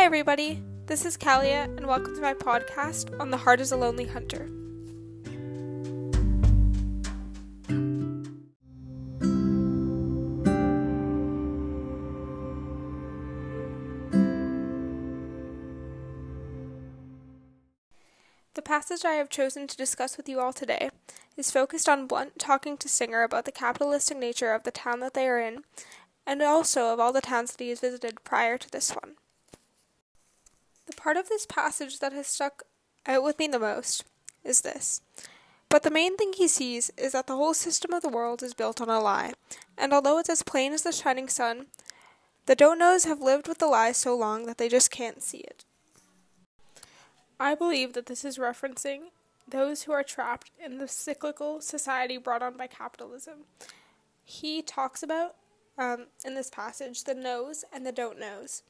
everybody. This is Kalia, and welcome to my podcast on The Heart is a Lonely Hunter. The passage I have chosen to discuss with you all today is focused on Blount talking to Singer about the capitalistic nature of the town that they are in, and also of all the towns that he has visited prior to this one. The part of this passage that has stuck out with me the most is this. But the main thing he sees is that the whole system of the world is built on a lie, and although it's as plain as the shining sun, the don't knows have lived with the lie so long that they just can't see it. I believe that this is referencing those who are trapped in the cyclical society brought on by capitalism. He talks about, um, in this passage, the knows and the don't knows.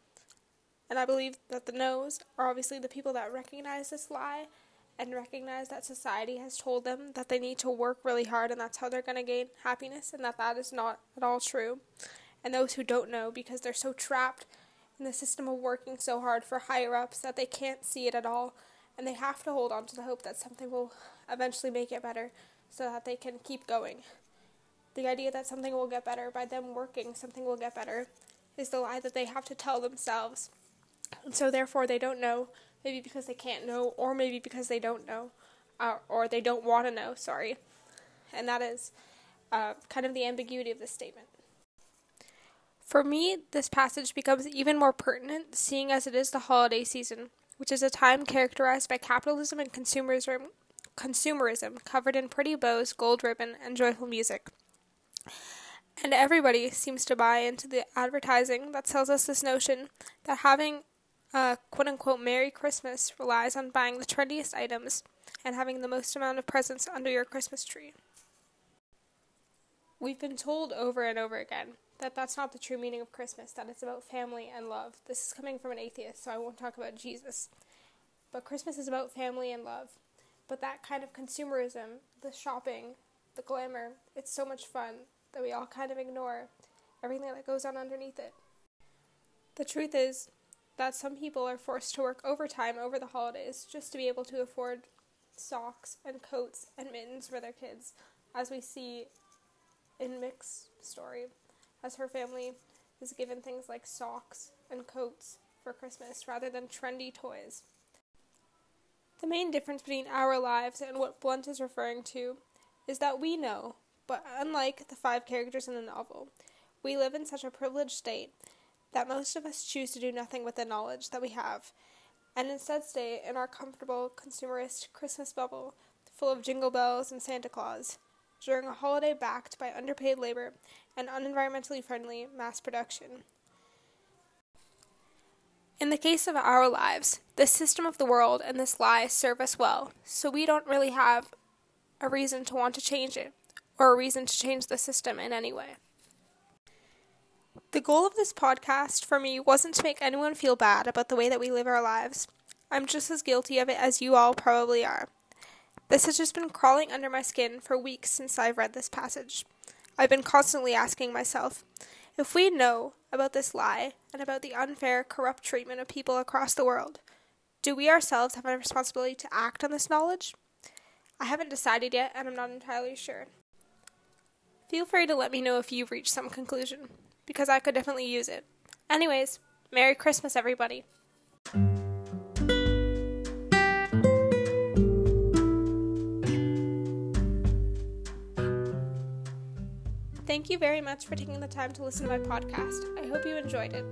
And I believe that the knows are obviously the people that recognize this lie and recognize that society has told them that they need to work really hard and that's how they're going to gain happiness and that that is not at all true. And those who don't know because they're so trapped in the system of working so hard for higher ups that they can't see it at all and they have to hold on to the hope that something will eventually make it better so that they can keep going. The idea that something will get better by them working, something will get better, is the lie that they have to tell themselves and so therefore they don't know, maybe because they can't know, or maybe because they don't know, uh, or they don't want to know, sorry. And that is uh, kind of the ambiguity of this statement. For me, this passage becomes even more pertinent seeing as it is the holiday season, which is a time characterized by capitalism and consumerism, consumerism covered in pretty bows, gold ribbon, and joyful music. And everybody seems to buy into the advertising that sells us this notion that having Uh, a quote unquote Merry Christmas relies on buying the trendiest items and having the most amount of presents under your Christmas tree. We've been told over and over again that that's not the true meaning of Christmas, that it's about family and love. This is coming from an atheist, so I won't talk about Jesus. But Christmas is about family and love. But that kind of consumerism, the shopping, the glamour, it's so much fun that we all kind of ignore everything that goes on underneath it. The truth is, that some people are forced to work overtime over the holidays just to be able to afford socks and coats and mittens for their kids, as we see in Mick's story, as her family is given things like socks and coats for Christmas rather than trendy toys. The main difference between our lives and what Blount is referring to is that we know, but unlike the five characters in the novel, we live in such a privileged state that most of us choose to do nothing with the knowledge that we have, and instead stay in our comfortable consumerist Christmas bubble full of jingle bells and Santa Claus during a holiday backed by underpaid labor and unenvironmentally friendly mass production. In the case of our lives, the system of the world and this lie serve us well, so we don't really have a reason to want to change it or a reason to change the system in any way. The goal of this podcast for me wasn't to make anyone feel bad about the way that we live our lives. I'm just as guilty of it as you all probably are. This has just been crawling under my skin for weeks since I've read this passage. I've been constantly asking myself if we know about this lie and about the unfair, corrupt treatment of people across the world, do we ourselves have a responsibility to act on this knowledge? I haven't decided yet, and I'm not entirely sure. Feel free to let me know if you've reached some conclusion because I could definitely use it. Anyways, Merry Christmas, everybody. Thank you very much for taking the time to listen to my podcast. I hope you enjoyed it.